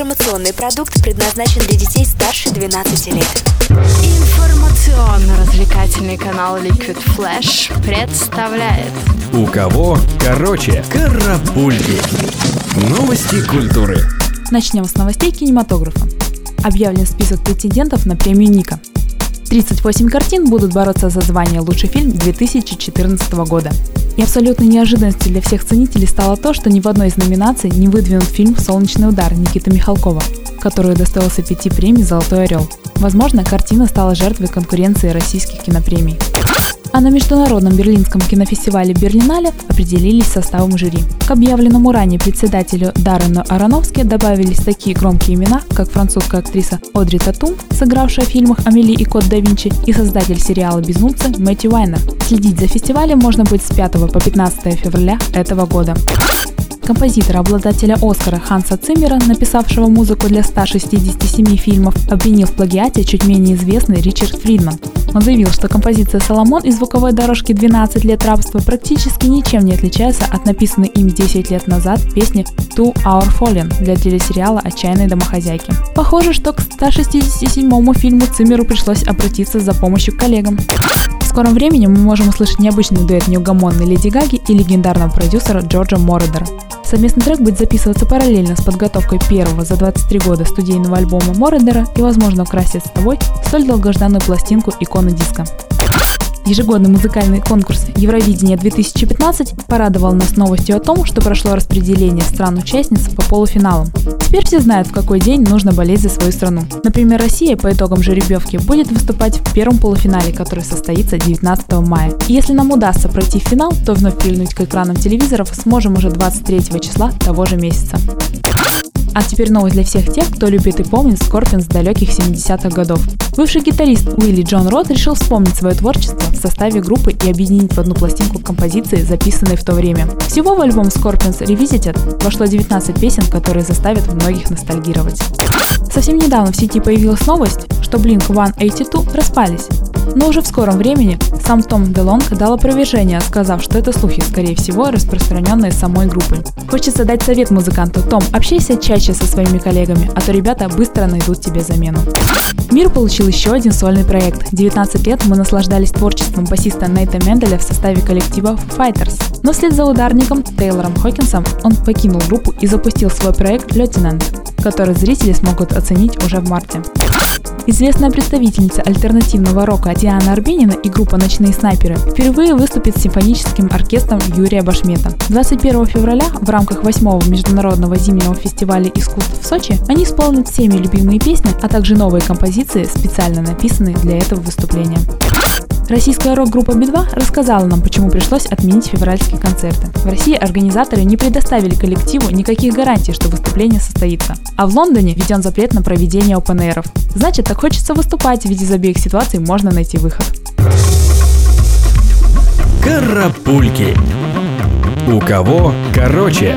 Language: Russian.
Информационный продукт предназначен для детей старше 12 лет. Информационно-развлекательный канал Liquid Flash представляет У кого короче карапульки. Новости культуры. Начнем с новостей кинематографа. Объявлен список претендентов на премию Ника. 38 картин будут бороться за звание «Лучший фильм» 2014 года. И абсолютной неожиданностью для всех ценителей стало то, что ни в одной из номинаций не выдвинут фильм «Солнечный удар» Никиты Михалкова, который достоился пяти премий «Золотой орел». Возможно, картина стала жертвой конкуренции российских кинопремий. А на международном берлинском кинофестивале Берлинале определились составом жюри. К объявленному ранее председателю Даррену Ароновски добавились такие громкие имена, как французская актриса Одри Татум, сыгравшая в фильмах «Амели и Код да Винчи», и создатель сериала «Безумцы» Мэтью Вайнер. Следить за фестивалем можно будет с 5 по 15 февраля этого года композитора, обладателя Оскара Ханса Циммера, написавшего музыку для 167 фильмов, обвинил в плагиате чуть менее известный Ричард Фридман. Он заявил, что композиция «Соломон» из звуковой дорожки «12 лет рабства» практически ничем не отличается от написанной им 10 лет назад песни «To Our Fallen» для телесериала «Отчаянные домохозяйки». Похоже, что к 167-му фильму Циммеру пришлось обратиться за помощью к коллегам. В скором времени мы можем услышать необычный дуэт неугомонной Леди Гаги и легендарного продюсера Джорджа Морридера. Совместный трек будет записываться параллельно с подготовкой первого за 23 года студийного альбома Морридера и, возможно, украсит с тобой столь долгожданную пластинку иконы диска. Ежегодный музыкальный конкурс Евровидение 2015 порадовал нас новостью о том, что прошло распределение стран-участниц по полуфиналам. Теперь все знают, в какой день нужно болеть за свою страну. Например, Россия по итогам жеребьевки будет выступать в первом полуфинале, который состоится 19 мая. И если нам удастся пройти в финал, то вновь прильнуть к экранам телевизоров сможем уже 23 числа того же месяца. А теперь новость для всех тех, кто любит и помнит Скорпион с далеких 70-х годов. Бывший гитарист Уилли Джон Рот решил вспомнить свое творчество в составе группы и объединить в одну пластинку композиции, записанные в то время. Всего в альбом Scorpions Revisited вошло 19 песен, которые заставят многих ностальгировать. Совсем недавно в сети появилась новость, что Blink-182 распались. Но уже в скором времени сам Том Делонг дал опровержение, сказав, что это слухи, скорее всего, распространенные самой группой. Хочется дать совет музыканту. Том, общайся чаще со своими коллегами, а то ребята быстро найдут тебе замену. Мир получил еще один сольный проект. 19 лет мы наслаждались творчеством басиста Нейта Менделя в составе коллектива Fighters. Но вслед за ударником Тейлором Хокинсом он покинул группу и запустил свой проект Lieutenant, который зрители смогут оценить уже в марте. Известная представительница альтернативного рока Диана Арбенина и группа «Ночные снайперы» впервые выступит с симфоническим оркестром Юрия Башмета. 21 февраля в рамках 8 Международного зимнего фестиваля искусств в Сочи они исполнят всеми любимые песни, а также новые композиции, специально написанные для этого выступления. Российская рок-группа Би-2 рассказала нам, почему пришлось отменить февральские концерты. В России организаторы не предоставили коллективу никаких гарантий, что выступление состоится. А в Лондоне введен запрет на проведение опен Значит, так хочется выступать, ведь из обеих ситуаций можно найти выход. Карапульки. У кого короче?